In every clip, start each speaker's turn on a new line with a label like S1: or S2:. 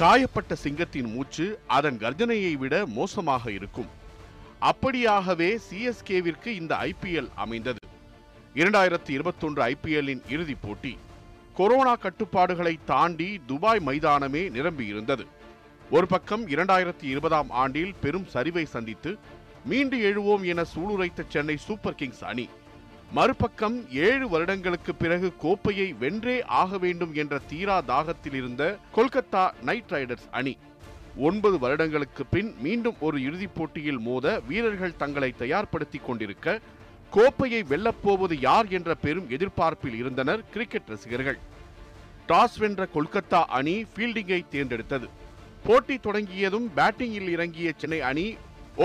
S1: காயப்பட்ட சிங்கத்தின் மூச்சு அதன் கர்ஜனையை விட மோசமாக இருக்கும். அப்படியாகவே சிஎஸ்கேவிற்கு இந்த ஐபிஎல் அமைந்தது. இரண்டாயிரத்தி இருபத்தொன்று ஐபிஎல்லின் இறுதிப் போட்டி கொரோனா கட்டுப்பாடுகளை தாண்டி துபாய் மைதானமே நிரம்பியிருந்தது. ஒரு பக்கம் இரண்டாயிரத்தி இருபதாம் ஆண்டில் பெரும் சரிவை சந்தித்து மீண்டு எழுவோம் என சூளுரைத்த சென்னை சூப்பர் கிங்ஸ் அணி மறுபக்கம் ஏழு வருடங்களுக்கு பிறகு கோப்பையை வென்றே ஆக வேண்டும் என்ற தீரா தாகத்தில் இருந்த கொல்கத்தா நைட் ரைடர்ஸ் அணி ஒன்பது வருடங்களுக்கு பின் மீண்டும் ஒரு இறுதிப் போட்டியில் மோத வீரர்கள் தங்களை தயார்படுத்திக் கொண்டிருக்க கோப்பையை வெல்லப்போவது யார் என்ற பெரும் எதிர்பார்ப்பில் இருந்தனர் கிரிக்கெட் ரசிகர்கள். டாஸ் வென்ற கொல்கத்தா அணி ஃபீல்டிங்கை தேர்ந்தெடுத்தது. போட்டி தொடங்கியதும் பேட்டிங்கில் இறங்கிய சென்னை அணி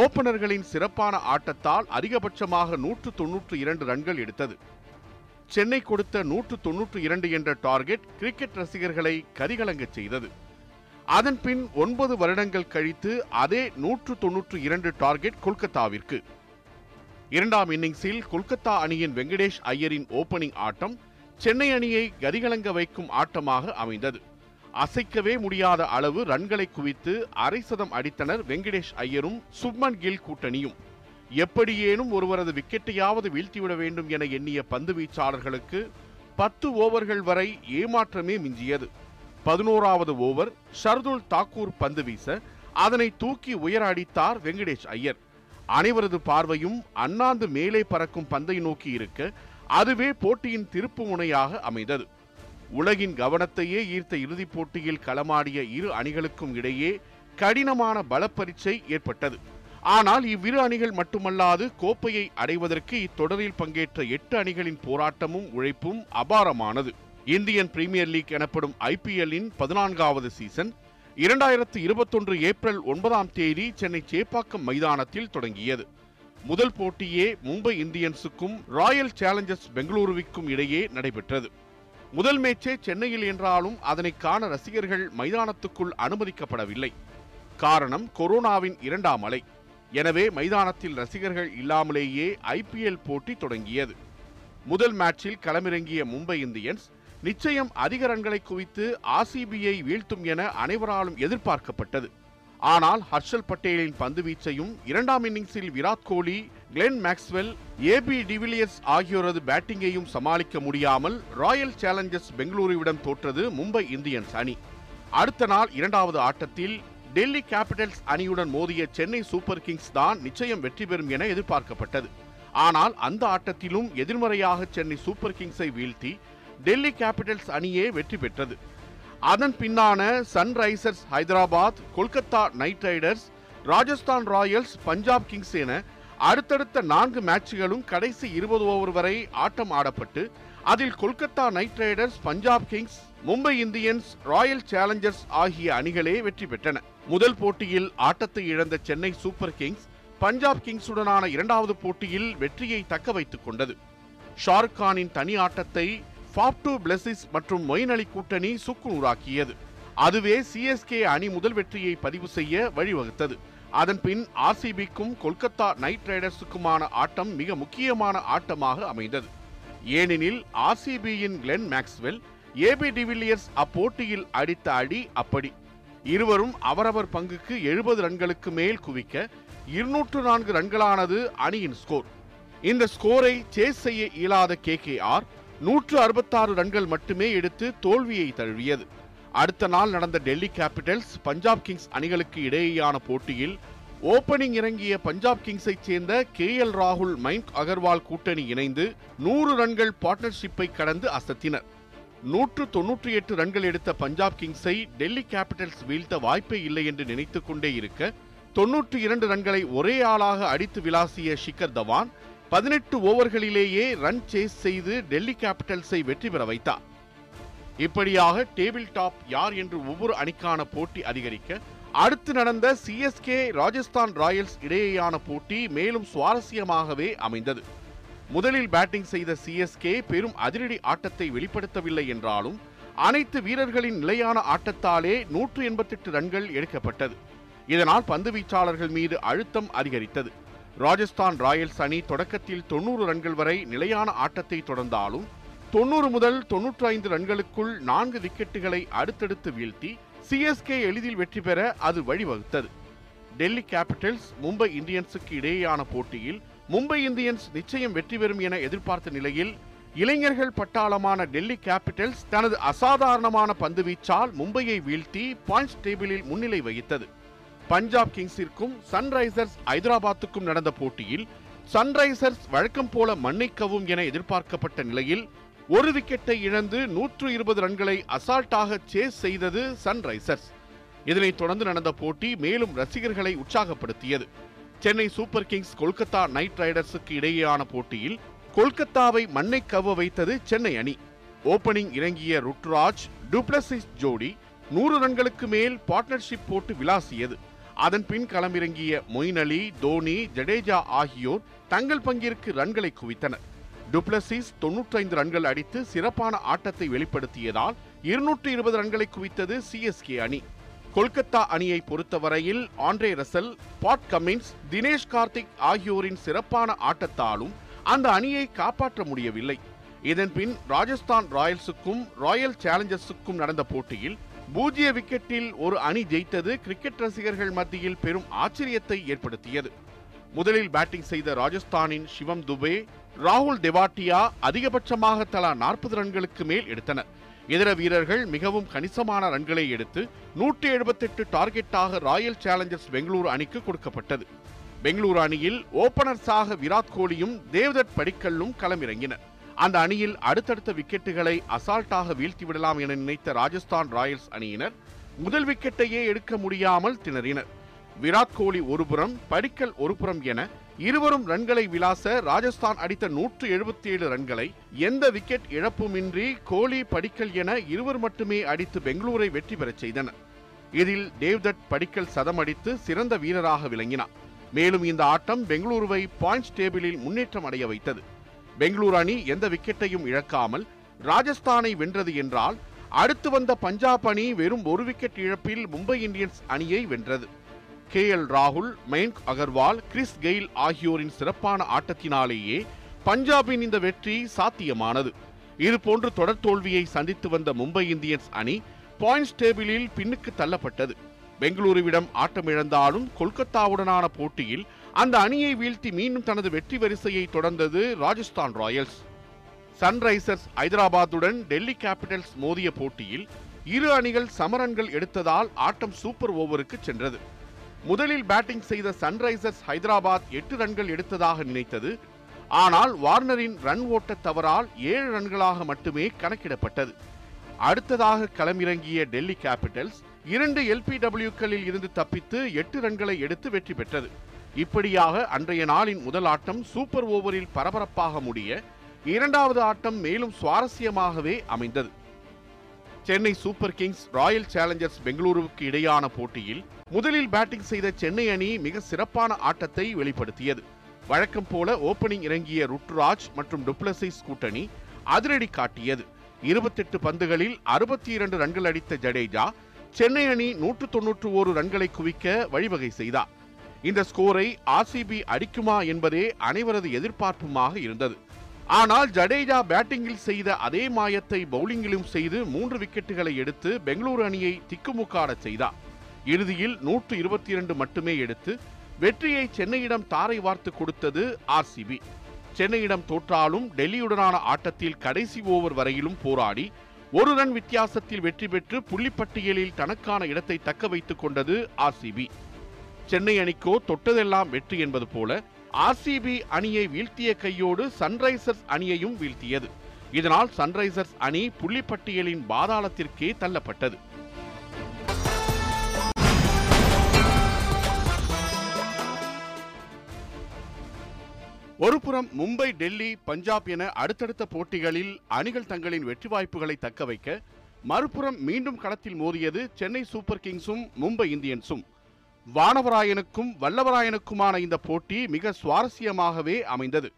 S1: ஓபனர்களின் சிறப்பான ஆட்டத்தால் அதிகபட்சமாக நூற்று தொன்னூற்று இரண்டு ரன்கள் எடுத்தது. சென்னை கொடுத்த நூற்று தொன்னூற்று இரண்டு என்ற டார்கெட் கிரிக்கெட் ரசிகர்களை கரிகலங்கச் செய்தது. அதன் பின் ஒன்பது வருடங்கள் கழித்து அதே நூற்று தொன்னூற்று இரண்டு டார்கெட் கொல்கத்தாவிற்கு. இரண்டாம் இன்னிங்ஸில் கொல்கத்தா அணியின் வெங்கடேஷ் ஐயரின் ஓபனிங் ஆட்டம் சென்னை அணியை கதிகலங்க வைக்கும் ஆட்டமாக அமைந்தது. அசைக்கவே முடியாத அளவு ரன்களை குவித்து அரை சதம் அடித்தனர் வெங்கடேஷ் ஐயரும் சுப்மன் கில் கூட்டணியும். எப்படியேனும் ஒருவரது விக்கெட்டையாவது வீழ்த்திவிட வேண்டும் என எண்ணிய பந்து வீச்சாளர்களுக்கு பத்து ஓவர்கள் வரை ஏமாற்றமே மிஞ்சியது. பதினோராவது ஓவர் ஷர்துல் தாக்கூர் பந்து வீச அதனை தூக்கி உயர அடித்தார் வெங்கடேஷ் ஐயர். அனைவரது பார்வையும் அண்ணாந்து மேலே பறக்கும் பந்தை நோக்கி இருக்க அதுவே போட்டியின் திருப்பு முனையாக அமைந்தது. உலகின் கவனத்தையே ஈர்த்த இறுதிப் போட்டியில் களமாடிய இரு அணிகளுக்கும் இடையே கடினமான பலப்பரீட்சை ஏற்பட்டது. ஆனால் இவ்விரு அணிகள் மட்டுமல்லாது கோப்பையை அடைவதற்கு இத்தொடரில் பங்கேற்ற எட்டு அணிகளின் போராட்டமும் உழைப்பும் அபாரமானது. இந்தியன் பிரீமியர் லீக் எனப்படும் ஐபிஎல்லின் பதினான்காவது சீசன் இரண்டாயிரத்து இருபத்தொன்று ஏப்ரல் ஒன்பதாம் தேதி சென்னை சேப்பாக்கம் மைதானத்தில் தொடங்கியது. முதல் போட்டியே மும்பை இந்தியன்ஸுக்கும் ராயல் சேலஞ்சர்ஸ் பெங்களூருவிற்கும் இடையே நடைபெற்றது. முதல் மேட்சே சென்னையில் என்றாலும் அதனை காண ரசிகர்கள் மைதானத்துக்குள் அனுமதிக்கப்படவில்லை. காரணம் கொரோனாவின் இரண்டாம் அலை. எனவே மைதானத்தில் ரசிகர்கள் இல்லாமலேயே ஐபிஎல் போட்டி தொடங்கியது. முதல் மேட்சில் களமிறங்கிய மும்பை இந்தியன்ஸ் நிச்சயம் அதிக ரன்களை குவித்து ஆர்சிபியை வீழ்த்தும் என அனைவராலும் எதிர்பார்க்கப்பட்டது. ஆனால் ஹர்ஷல் பட்டேலின் பந்து வீச்சையும் இரண்டாம் இன்னிங்ஸில் Virat Kohli Glenn Maxwell AB de Villiers ஆகியோரது பேட்டிங்கையும் சமாளிக்க முடியாமல் ராயல் சேலஞ்சர்ஸ் பெங்களூருவிடம் தோற்றது மும்பை இந்தியன்ஸ் அணி. அடுத்த நாள் இரண்டாவது ஆட்டத்தில் டெல்லி கேபிட்டல்ஸ் அணியுடன் மோதிய சென்னை சூப்பர் கிங்ஸ் தான் நிச்சயம் வெற்றி பெறும் என எதிர்பார்க்கப்பட்டது. ஆனால் அந்த ஆட்டத்திலும் எதிர்மறையாக சென்னை சூப்பர் கிங்ஸை வீழ்த்தி டெல்லி கேபிட்டல்ஸ் அணியே வெற்றி பெற்றது. அதன் பின்னான Sunrisers Hyderabad Kolkata Knight Riders Rajasthan Royals Punjab Kings என அடுத்தடுத்த நான்கு மேட்சுகளும் கடைசி இருபது ஓவர் வரை ஆட்டம் ஆடப்பட்டு அதில் Kolkata Knight Riders Punjab Kings Mumbai Indians Royal Challengers ஆகிய அணிகளே வெற்றி பெற்றன. முதல் போட்டியில் ஆட்டத்தை இழந்த சென்னை சூப்பர் கிங்ஸ் பஞ்சாப் கிங்ஸுடனான இரண்டாவது போட்டியில் வெற்றியை தக்க வைத்துக் கொண்டது. ஷாருக் கானின் தனி ஆட்டத்தை ஃபாப்டு பிளஸிஸ் மற்றும் மொயின் அலி கூட்டணி சுக்குநூறாக்கியது அதுவே சிஎஸ்கே அணி முதல் வெற்றியை பதிவு செய்ய வழிவகுத்தது. அதன் பின் ஆர்சிபிக்கும் கொல்கத்தா நைட் ரைடர்ஸுக்குமான ஆட்டம் மிக முக்கியமான ஆட்டமாக அமைந்தது. ஏனெனில் ஆர்சிபியின் Glenn Maxwell AB de Villiers அப்போட்டியில் அடித்த அடி அப்படி. இருவரும் அவரவர் பங்குக்கு எழுபது ரன்களுக்கு மேல் குவிக்க இருநூற்று நான்கு ரன்களானது அணியின் ஸ்கோர். இந்த ஸ்கோரை சேஸ் செய்ய இயலாத கே கே ஆர் நூற்று அறுபத்தாறு ரன்கள் மட்டுமே எடுத்து தோல்வியை தழுவியது. அடுத்த நாள் நடந்த டெல்லி கேபிட்டல்ஸ் பஞ்சாப் கிங்ஸ் அணிகளுக்கு இடையேயான போட்டியில் ஓபனிங் இறங்கிய பஞ்சாப் கிங்ஸை சேர்ந்த கே எல் ராகுல் மைங்க் அகர்வால் கூட்டணி இணைந்து நூறு ரன்கள் பார்ட்னர்ஷிப்பை கடந்து அசத்தினர். நூற்று தொன்னூற்றி எட்டு ரன்கள் எடுத்த பஞ்சாப் கிங்ஸை டெல்லி கேபிட்டல்ஸ் வீழ்த்த வாய்ப்பே இல்லை என்று நினைத்துக்கொண்டே இருக்க தொன்னூற்றி இரண்டு ரன்களை ஒரே ஆளாக அடித்து விளாசிய ஷிகர் தவான் பதினெட்டு ஓவர்களிலேயே ரன் சேஸ் செய்து டெல்லி கேபிட்டல்ஸை வெற்றி பெற வைத்தார். இப்படியாக டேபிள் டாப் யார் என்று ஒவ்வொரு அணிக்கான போட்டி அதிகரிக்க அடுத்து நடந்த சிஎஸ்கே ராஜஸ்தான் ராயல்ஸ் இடையேயான போட்டி மேலும் சுவாரஸ்யமாகவே அமைந்தது. முதலில் பேட்டிங் செய்த சிஎஸ்கே பெரும் அதிரடி ஆட்டத்தை வெளிப்படுத்தவில்லை என்றாலும் அனைத்து வீரர்களின் நிலையான ஆட்டத்தாலே நூற்று எண்பத்தெட்டு ரன்கள் எடுக்கப்பட்டது. இதனால் பந்து வீச்சாளர்கள் மீது அழுத்தம் அதிகரித்தது. ராஜஸ்தான் ராயல்ஸ் அணி தொடக்கத்தில் தொண்ணூறு ரன்கள் வரை நிலையான ஆட்டத்தை தொடர்ந்தாலும் தொண்ணூறு முதல் தொன்னூற்றி ஐந்து ரன்களுக்குள் நான்கு விக்கெட்டுகளை அடுத்தடுத்து வீழ்த்தி சிஎஸ்கே எளிதில் வெற்றி பெற அது வழிவகுத்தது. டெல்லி கேபிட்டல்ஸ் மும்பை இந்தியன்ஸுக்கு இடையேயான போட்டியில் மும்பை இந்தியன்ஸ் நிச்சயம் வெற்றி பெறும் என எதிர்பார்த்த நிலையில் இளைஞர்கள் பட்டாளமான டெல்லி கேபிட்டல்ஸ் தனது அசாதாரணமான பந்துவீச்சால் மும்பையை வீழ்த்தி பாயிண்ட்ஸ் டேபிளில் முன்னிலை வகித்தது. பஞ்சாப் கிங்ஸிற்கும் சன்ரைசர்ஸ் ஐதராபாத்துக்கும் நடந்த போட்டியில் சன்ரைசர்ஸ் வழக்கம் போல மன்னிக்கவும் என எதிர்பார்க்கப்பட்ட நிலையில் ஒரு விக்கெட்டை இழந்து நூற்று இருபது ரன்களை அசால்ட்டாக சேஸ் செய்தது சன்ரைசர்ஸ். இதனைத் தொடர்ந்து நடந்த போட்டி மேலும் ரசிகர்களை உற்சாகப்படுத்தியது. Chennai Super Kings Kolkata Knight ரைடர்ஸுக்கு இடையேயான போட்டியில் கொல்கத்தாவை மண்ணை கவ வைத்தது சென்னை அணி. ஓபனிங் இறங்கிய ருட்ராஜ் டுப்ளசிஸ் ஜோடி நூறு ரன்களுக்கு மேல் பார்ட்னர்ஷிப் போட்டு விளாசியது. அதன் பின் களமிறங்கிய மொயின் அலி தோனி ஜடேஜா ஆகியோர் தங்கள் பங்கிற்கு ரன்களை குவித்தனர். டுப்ளசிஸ் தொன்னூற்றைந்து ரன்கள் அடித்து சிறப்பான ஆட்டத்தை வெளிப்படுத்தியதால் இருநூற்று இருபது ரன்களை குவித்தது சிஎஸ்கே அணி. கொல்கத்தா அணியை பொறுத்தவரையில் Andre Russell Pat Cummins Dinesh Karthik ஆகியோரின் சிறப்பான ஆட்டத்தாலும் அந்த அணியை காப்பாற்ற முடியவில்லை. இதன்பின் ராஜஸ்தான் ராயல்ஸுக்கும் ராயல் சேலஞ்சர்ஸுக்கும் நடந்த போட்டியில் பூஜ்ய விக்கெட்டில் ஒரு அணி ஜெயித்தது கிரிக்கெட் ரசிகர்கள் மத்தியில் பெரும் ஆச்சரியத்தை ஏற்படுத்தியது. முதலில் பேட்டிங் செய்த ராஜஸ்தானின் சிவம் துபே ராகுல் தெவாட்டியா அதிகபட்சமாக தலா நாற்பது ரன்களுக்கு மேல் எடுத்தனர். இதர வீரர்கள் மிகவும் கணிசமான ரன்களை எடுத்து நூற்றி எழுபத்தெட்டு டார்கெட்டாக ராயல் சேலஞ்சர்ஸ் பெங்களூரு அணிக்கு கொடுக்கப்பட்டது. பெங்களூரு அணியில் ஓபனர்ஸாக விராட் கோலியும் தேவ்தட் படிக்கல்லும் களமிறங்கினர். அந்த அணியில் அடுத்தடுத்த விக்கெட்டுகளை அசால்ட்டாக வீழ்த்திவிடலாம் என நினைத்த ராஜஸ்தான் ராயல்ஸ் அணியினர் முதல் விக்கெட்டையே எடுக்க முடியாமல் திணறினர். விராட் கோலி ஒருபுறம் படிக்கல் ஒருபுறம் என இருவரும் ரன்களை விளாச ராஜஸ்தான் அடித்த நூற்று எழுபத்தி ஏழு ரன்களை எந்த விக்கெட் இழப்புமின்றி கோலி படிக்கல் என இருவர் மட்டுமே அடித்து பெங்களூரை வெற்றி பெறச் செய்தனர். இதில் தேவ்தட் படிக்கல் சதம் அடித்து சிறந்த வீரராக விளங்கினார். மேலும் இந்த ஆட்டம் பெங்களூருவை பாயிண்ட்ஸ் டேபிளில் முன்னேற்றம் அடைய வைத்தது. பெங்களூரு அணி எந்த விக்கெட்டையும் இழக்காமல் ராஜஸ்தானை வென்றது என்றால் அடுத்து வந்த பஞ்சாப் அணி வெறும் ஒரு விக்கெட் இழப்பில் மும்பை இந்தியன்ஸ் அணியை வென்றது. கே எல் ராகுல் மயங்க் அகர்வால் கிறிஸ் கெயில் ஆகியோரின் சிறப்பான ஆட்டத்தினாலேயே பஞ்சாபின் இந்த வெற்றி சாத்தியமானது. இதுபோன்று தொடர் தோல்வியை சந்தித்து வந்த மும்பை இந்தியன்ஸ் அணி பாயிண்ட்ஸ் டேபிளில் பின்னுக்கு தள்ளப்பட்டது. பெங்களூருவிடம் ஆட்டமிழந்தாலும் கொல்கத்தாவுடனான போட்டியில் அந்த அணியை வீழ்த்தி மீண்டும் தனது வெற்றி வரிசையை தொடர்ந்தது ராஜஸ்தான் ராயல்ஸ். சன்ரைசர்ஸ் ஐதராபாத்துடன் டெல்லி கேபிட்டல்ஸ் மோதிய போட்டியில் இரு அணிகள் சமரன்கள் எடுத்ததால் ஆட்டம் சூப்பர் ஓவருக்கு சென்றது. முதலில் பேட்டிங் செய்த சன்ரைசர்ஸ் ஹைதராபாத் எட்டு ரன்கள் எடுத்ததாக நினைத்தது. ஆனால் வார்னரின் ரன் ஓட்ட தவறால் ஏழு ரன்களாக மட்டுமே கணக்கிடப்பட்டது. அடுத்ததாக களமிறங்கிய டெல்லி கேபிட்டல்ஸ் இரண்டு எல்பிடபிள்யூக்களில் இருந்து தப்பித்து எட்டு ரன்களை எடுத்து வெற்றி பெற்றது. இப்படியாக அன்றைய நாளின் முதல் ஆட்டம் சூப்பர் ஓவரில் பரபரப்பாக முடிய இரண்டாவது ஆட்டம் மேலும் சுவாரஸ்யமாகவே அமைந்தது. Chennai Super Kings Royal Challengers பெங்களூருவுக்கு இடையான போட்டியில் முதலில் பேட்டிங் செய்த சென்னை அணி மிக சிறப்பான ஆட்டத்தை வெளிப்படுத்தியது. வழக்கம் போல ஓபனிங் இறங்கிய ருட்ராஜ் மற்றும் டுப்ளசைஸ் கூட்டணி அதிரடி காட்டியது. இருபத்தெட்டு பந்துகளில் அறுபத்தி இரண்டு ரன்கள் அடித்த ஜடேஜா சென்னை அணி நூற்று தொன்னூற்று ஓரு ரன்களை குவிக்க வழிவகை செய்தார். இந்த ஸ்கோரை ஆர்சிபி அடிக்குமா என்பதே அனைவரது எதிர்பார்ப்புமாக இருந்தது. ஆனால் ஜடேஜா பேட்டிங்கில் செய்த அதே மாயத்தை பவுலிங்கிலும் செய்து மூன்று விக்கெட்டுகளை எடுத்து பெங்களூரு அணியை திக்குமுக்காடச் செய்தார். இறுதியில் நூற்று இருபத்தி இரண்டு மட்டுமே எடுத்து வெற்றியை சென்னையிடம் தாரை வார்த்து கொடுத்தது ஆர்சிபி சென்னையிடம் தோற்றாலும் டெல்லியுடனான ஆட்டத்தில் கடைசி ஓவர் வரையிலும் போராடி ஒரு ரன் வித்தியாசத்தில் வெற்றி பெற்று புள்ளிப்பட்டியலில் தனக்கான இடத்தை தக்க வைத்துக் கொண்டது ஆர்சிபி சென்னை அணிக்கோ தொட்டதெல்லாம் வெற்றி என்பது போல ஆர்சிபி அணியை வீழ்த்திய கையோடு சன்ரைசர்ஸ் அணியையும் வீழ்த்தியது. இதனால் சன்ரைசர்ஸ் அணி புள்ளிப்பட்டியலின் பாதாளத்திற்கே தள்ளப்பட்டது. ஒருபுறம் மும்பை டெல்லி பஞ்சாப் என அடுத்தடுத்த போட்டிகளில் அணிகள் தங்களின் வெற்றி வாய்ப்புகளை தக்க வைக்க மறுபுறம் மீண்டும் களத்தில் மோதியது சென்னை சூப்பர் கிங்ஸும் மும்பை இந்தியன்ஸும். வானவராயனுக்கும் வல்லவராயனுக்குமான இந்த போட்டி மிக சுவாரஸ்யமாகவே அமைந்தது.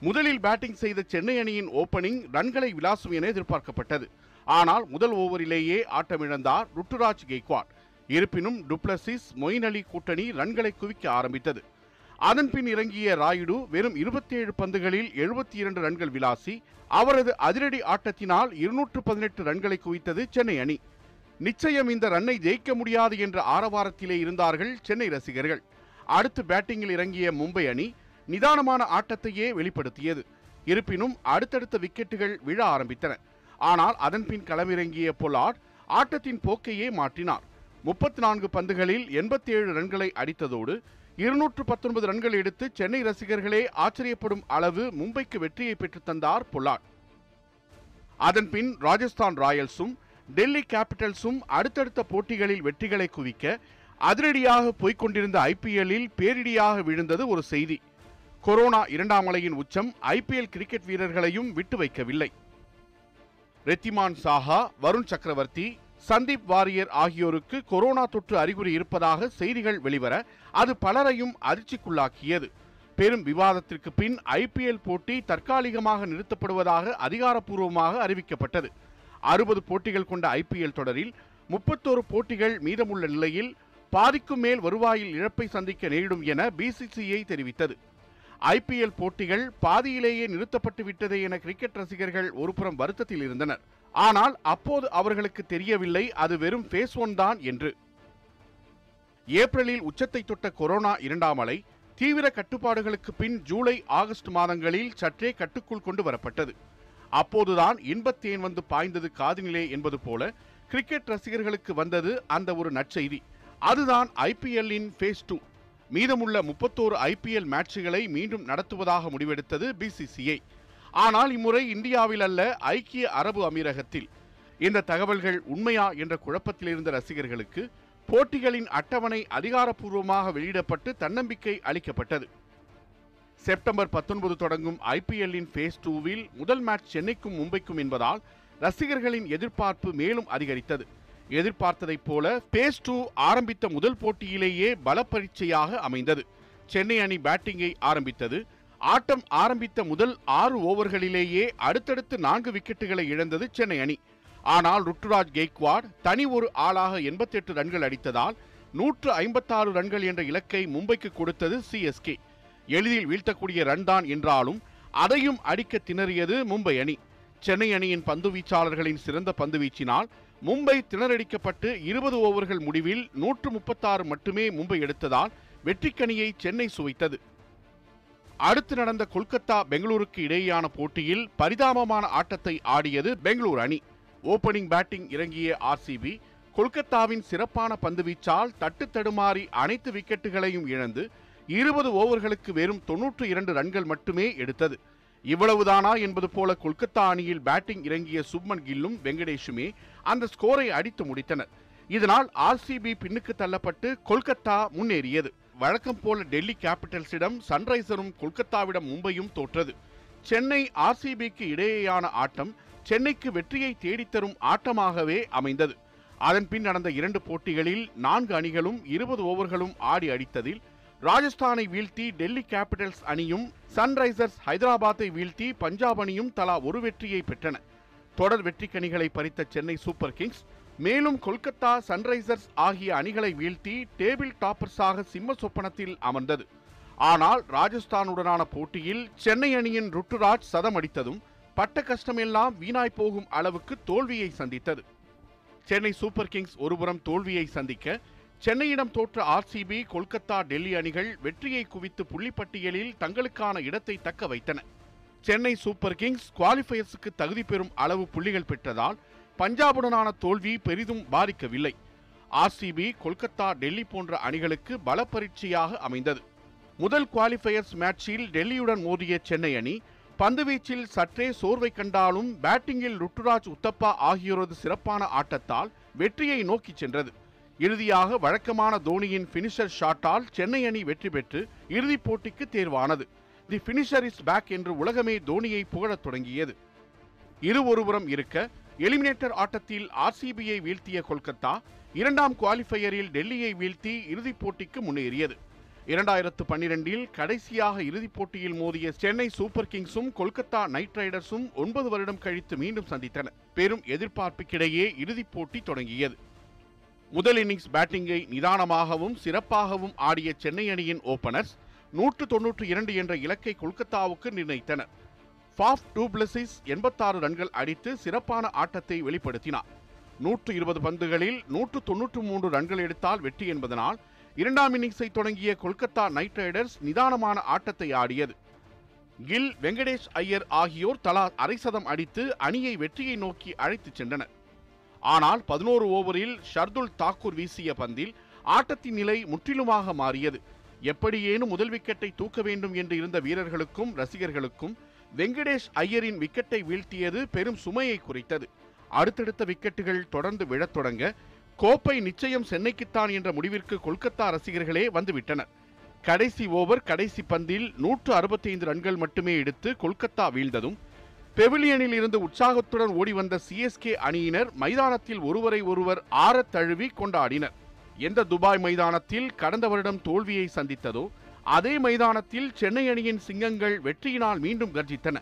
S1: முதலில் பேட்டிங் செய்த சென்னை அணியின் ஓபனிங் ரன்களை விளாசும் என எதிர்பார்க்கப்பட்டது. ஆனால் முதல் ஓவரிலேயே ஆட்டமிழந்தார் ருட்டுராஜ் கெய்க்வாட். இருப்பினும் டுப்ளசிஸ் மொயின் அலி கூட்டணி ரன்களை குவிக்க ஆரம்பித்தது. அதன் பின் இறங்கிய ராயுடு வெறும் 27 பந்துகளில் 72 இரண்டு ரன்கள் விளாசி அவரது அதிரடி ஆட்டத்தினால் இருநூற்று பதினெட்டு ரன்களை குவித்தது சென்னை அணி. நிச்சயம் இந்த ரன்னை ஜெயிக்க முடியாது என்ற ஆரவாரத்திலே இருந்தார்கள் சென்னை ரசிகர்கள். அடுத்து பேட்டிங்கில் இறங்கிய மும்பை அணி நிதானமான ஆட்டத்தையே வெளிப்படுத்தியது. இருப்பினும் அடுத்தடுத்த விக்கெட்டுகள் விழ ஆரம்பித்தன. ஆனால் அதன்பின் களமிறங்கிய பொலாட் ஆட்டத்தின் போக்கையே மாற்றினார். முப்பத்தி நான்கு பந்துகளில் எண்பத்தி ஏழு ரன்களை அடித்ததோடு இருநூற்று பத்தொன்பது ரன்கள் எடுத்து சென்னை ரசிகர்களே ஆச்சரியப்படும் அளவு மும்பைக்கு வெற்றியை பெற்றுத்தந்தார் பொலாட். அதன்பின் ராஜஸ்தான் ராயல்ஸும் டெல்லி கேபிட்டல்ஸும் அடுத்தடுத்த போட்டிகளில் வெற்றிகளை குவிக்க அதிரடியாக போய்க் கொண்டிருந்த ஐபிஎல்லில் பேரிடியாக விழுந்தது ஒரு செய்தி. கொரோனா இரண்டாம் அலையின் உச்சம் ஐபிஎல் கிரிக்கெட் வீரர்களையும் விட்டு வைக்கவில்லை. ரெத்திமான் சாஹா வருண் சக்கரவர்த்தி சந்தீப் வாரியர் ஆகியோருக்கு கொரோனா தொற்று அறிகுறி இருப்பதாக செய்திகள் வெளிவர அது பலரையும் அதிர்ச்சிக்குள்ளாக்கியது. பெரும் விவாதத்திற்கு பின் ஐபிஎல் போட்டி தற்காலிகமாக நிறுத்தப்படுவதாக அதிகாரப்பூர்வமாக அறிவிக்கப்பட்டது. அறுபது போட்டிகள் கொண்ட ஐபிஎல் தொடரில் முப்பத்தோரு போட்டிகள் மீதமுள்ள நிலையில் பாதிக்கும் மேல் வருவாயில் இழப்பை சந்திக்க நேரிடும் என பிசிசிஐ தெரிவித்தது. ஐபிஎல் போட்டிகள் பாதியிலேயே நிறுத்தப்பட்டு விட்டதே என கிரிக்கெட் ரசிகர்கள் ஒருபுறம் வருத்தத்தில் இருந்தனர். ஆனால் அப்போது அவர்களுக்கு தெரியவில்லை அது வெறும் ஃபேஸ் ஒன் தான் என்று. ஏப்ரலில் உச்சத்தை தொட்ட கொரோனா இரண்டாம் அலை தீவிர கட்டுப்பாடுகளுக்கு பின் ஜூலை ஆகஸ்ட் மாதங்களில் சற்றே கட்டுக்குள் கொண்டு வரப்பட்டது. அப்போதுதான் இன்பத்தேன் வந்து பாய்ந்தது காதினிலே என்பது போல கிரிக்கெட் ரசிகர்களுக்கு வந்தது அந்த ஒரு நற்செய்தி. அதுதான் ஐபிஎல்லின் ஃபேஸ் டூ மீதமுள்ள முப்பத்தோரு ஐபிஎல் மேட்சுகளை மீண்டும் நடத்துவதாக முடிவெடுத்தது பிசிசிஐ ஆனால் இம்முறை இந்தியாவில் அல்ல ஐக்கிய அரபு அமீரகத்தில். இந்த தகவல்கள் உண்மையா என்ற குழப்பத்தில் இருந்த ரசிகர்களுக்கு போட்டிகளின் அட்டவணை அதிகாரப்பூர்வமாக வெளியிடப்பட்டு தன்னம்பிக்கை அளிக்கப்பட்டது. செப்டம்பர் பத்தொன்பது தொடங்கும் ஐபிஎல்லின் ஃபேஸ் டூவில் முதல் மேட்ச் சென்னைக்கும் மும்பைக்கும் என்பதால் ரசிகர்களின் எதிர்பார்ப்பு மேலும் அதிகரித்தது. எதிர்பார்த்ததைப் போல ஃபேஸ் டூ ஆரம்பித்த முதல் போட்டியிலேயே பல பரீட்சையாக அமைந்தது. சென்னை அணி பேட்டிங்கை ஆரம்பித்தது. ஆட்டம் ஆரம்பித்த முதல் ஆறு ஓவர்களிலேயே அடுத்தடுத்து நான்கு விக்கெட்டுகளை இழந்தது சென்னை அணி. ஆனால் ருட்டுராஜ் கெய்க்வாட் தனி ஒரு ஆளாக எண்பத்தெட்டு ரன்கள் அடித்ததால் நூற்று ஐம்பத்தாறு ரன்கள் என்ற இலக்கை மும்பைக்கு கொடுத்தது சிஎஸ்கே எளிதில் வீழ்த்தக்கூடிய ரன் தான் என்றாலும் அதையும் அடிக்க திணறியது மும்பை அணி. சென்னை அணியின் பந்துவீச்சாளர்களின் சிறந்த பந்து வீச்சினால் மும்பை திணறடிக்கப்பட்டு இருபது ஓவர்கள் முடிவில் நூற்று முப்பத்தாறு மட்டுமே மும்பை எடுத்ததால் வெற்றிக்கணியை சென்னை சுவைத்தது. அடுத்து நடந்த கொல்கத்தா பெங்களூருக்கு இடையேயான போட்டியில் பரிதாபமான ஆட்டத்தை ஆடியது பெங்களூர் அணி. ஓபனிங் பேட்டிங் இறங்கிய ஆர்சிபி கொல்கத்தாவின் சிறப்பான பந்துவீச்சால் தட்டு தடுமாறி அனைத்து விக்கெட்டுகளையும் இழந்து இருபது ஓவர்களுக்கு வெறும் தொன்னூற்று இரண்டு ரன்கள் மட்டுமே எடுத்தது. இவ்வளவுதானா என்பது போல கொல்கத்தா அணியில் பேட்டிங் இறங்கிய சுப்மன் கில்லும் வெங்கடேஷுமே அந்த ஸ்கோரை அடித்து முடித்தனர். இதனால் ஆர்சிபி பின்னுக்கு தள்ளப்பட்டு கொல்கத்தா முன்னேறியது. வழக்கம் போல டெல்லி கேபிட்டல்ஸிடம் சன்ரைசரும் கொல்கத்தாவிடம் மும்பையும் தோற்றது. சென்னை ஆர்சிபிக்கு இடையேயான ஆட்டம் சென்னைக்கு வெற்றியை தேடித்தரும் ஆட்டமாகவே அமைந்தது. அதன் பின் நடந்த இரண்டு போட்டிகளில் நான்கு அணிகளும் இருபது ஓவர்களும் ஆடி அடித்ததில் ராஜஸ்தானை வீழ்த்தி டெல்லி கேபிட்டல்ஸ் அணியும் சன்ரைசர்ஸ் ஹைதராபாத்தை வீழ்த்தி பஞ்சாப் அணியும் தலா ஒரு வெற்றியை பெற்றன. தொடர் வெற்றிக்கணிகளை பறித்த சென்னை சூப்பர் கிங்ஸ் மேலும் கொல்கத்தா சன்ரைசர்ஸ் ஆகிய அணிகளை வீழ்த்தி டேபிள் டாப்பர்ஸாக சிம்ம சொப்பனத்தில் அமர்ந்தது. ஆனால் ராஜஸ்தானுடனான போட்டியில் சென்னை அணியின் ருட்டுராஜ் சதம் அடித்ததும் பட்ட கஷ்டமெல்லாம் வீணாய் போகும் அளவுக்கு தோல்வியை சந்தித்தது. சென்னை சூப்பர் கிங்ஸ் ஒருபுறம் தோல்வியை சந்திக்க சென்னையிடம் தோற்ற ஆர்சிபி கொல்கத்தா டெல்லி அணிகள் வெற்றியை குவித்து புள்ளிப்பட்டியலில் தங்களுக்கான இடத்தை தக்க வைத்தன. சென்னை சூப்பர் கிங்ஸ் குவாலிஃபயர்ஸுக்கு தகுதி பெறும் அளவு புள்ளிகள் பெற்றதால் பஞ்சாபுடனான தோல்வி பெரிதும் பாதிக்கவில்லை. ஆர்சிபி கொல்கத்தா டெல்லி போன்ற அணிகளுக்கு பல பரீட்சையாக அமைந்தது. முதல் குவாலிஃபயர்ஸ் மேட்சில் டெல்லியுடன் மோதிய சென்னை அணி பந்துவீச்சில் சற்றே சோர்வை கண்டாலும் பேட்டிங்கில் ருட்டுராஜ் உத்தப்பா ஆகியோரது சிறப்பான ஆட்டத்தால் வெற்றியை நோக்கிச் சென்றது. இறுதியாக வழக்கமான தோனியின் பினிஷர் ஷாட்டால் சென்னை அணி வெற்றி பெற்று இறுதிப் போட்டிக்கு தேர்வானது. தி பினிஷர் இஸ் பேக் என்று உலகமே தோனியை புகழத் தொடங்கியது. இரு ஒருபுறம் இருக்க எலிமினேட்டர் ஆட்டத்தில் ஆர்சிபியை வீழ்த்திய கொல்கத்தா இரண்டாம் குவாலிஃபையரில் டெல்லியை வீழ்த்தி இறுதிப் போட்டிக்கு முன்னேறியது. இரண்டாயிரத்து பன்னிரெண்டில் கடைசியாக இறுதிப் போட்டியில் மோதிய சென்னை சூப்பர் கிங்ஸும் கொல்கத்தா நைட் ரைடர்ஸும் ஒன்பது வருடம் கழித்து மீண்டும் சந்தித்தன. பெரும் எதிர்பார்ப்புக்கிடையே இறுதிப் போட்டி தொடங்கியது. முதல் இன்னிங்ஸ் பேட்டிங்கை நிதானமாகவும் சிறப்பாகவும் ஆடிய சென்னை அணியின் ஓபனர்ஸ் நூற்று தொன்னூற்று இரண்டு என்ற இலக்கை கொல்கத்தாவுக்கு நிர்ணயித்தனர். ஃபாஃப் டூப்ளசிஸ் எண்பத்தாறு ரன்கள் அடித்து சிறப்பான ஆட்டத்தை வெளிப்படுத்தினார். நூற்று இருபது பந்துகளில் நூற்று தொன்னூற்று மூன்று ரன்கள் எடுத்தால் வெற்றி என்பதனால் இரண்டாம் இன்னிங்ஸை தொடங்கிய கொல்கத்தா நைட் ரைடர்ஸ் நிதானமான ஆட்டத்தை ஆடியது. கில் வெங்கடேஷ் ஐயர் ஆகியோர் தலா அரை சதம் அடித்து அணியை வெற்றியை நோக்கி அழைத்துச் சென்றனர். ஆனால் பதினோரு ஓவரில் ஷர்துல் தாக்கூர் வீசிய பந்தில் ஆட்டத்தின் நிலை முற்றிலுமாக மாறியது. எப்படியேனும் முதல் விக்கெட்டை தூக்க வேண்டும் என்று இருந்த வீரர்களுக்கும் ரசிகர்களுக்கும் வெங்கடேஷ் ஐயரின் விக்கெட்டை வீழ்த்தியது பெரும் சுமையை குறைத்தது. அடுத்தடுத்த விக்கெட்டுகள் தொடர்ந்து விழத் தொடங்க கோப்பை நிச்சயம் சென்னைக்குத்தான் என்ற முடிவிற்கு கொல்கத்தா ரசிகர்களே வந்துவிட்டனர். கடைசி ஓவர் கடைசி பந்தில் நூற்று அறுபத்தைந்து ரன்கள் மட்டுமே எடுத்து கொல்கத்தா வீழ்ந்ததும் பெவிலியனில் இருந்து உற்சாகத்துடன் ஓடி வந்த சிஎஸ்கே அணியினர் மைதானத்தில் ஒருவரை ஒருவர் ஆறத் தழுவி கொண்டாடினர். எந்த துபாய் மைதானத்தில் கடந்த வருடம் தோல்வியை சந்தித்ததோ அதே மைதானத்தில் சென்னை அணியின் சிங்கங்கள் வெற்றியினால் மீண்டும் கர்ஜித்தன.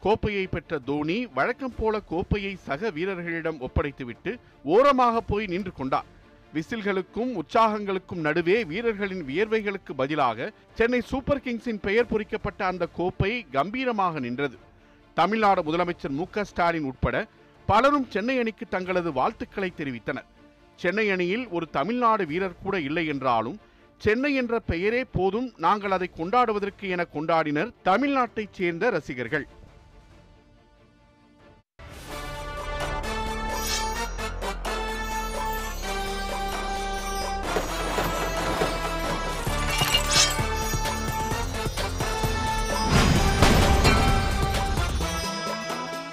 S1: கோப்பையை பெற்ற தோனி வழக்கம் போல கோப்பையை சக வீரர்களிடம் ஒப்படைத்துவிட்டு ஓரமாக போய் நின்று கொண்டார். விசில்களுக்கும் உற்சாகங்களுக்கும் நடுவே வீரர்களின் வியர்வைகளுக்கு பதிலாக சென்னை சூப்பர் கிங்ஸின் பெயர் பொறிக்கப்பட்ட அந்த கோப்பை கம்பீரமாக நின்றது. தமிழ்நாடு முதலமைச்சர் மு ஸ்டாலின் உட்பட பலரும் சென்னை அணிக்கு தங்களது வாழ்த்துக்களை தெரிவித்தனர். சென்னை அணியில் ஒரு தமிழ்நாடு வீரர் கூட இல்லை என்றாலும் சென்னை என்ற பெயரே போதும் நாங்கள் அதை கொண்டாடுவதற்கு என கொண்டாடினர் தமிழ்நாட்டைச் சேர்ந்த ரசிகர்கள்.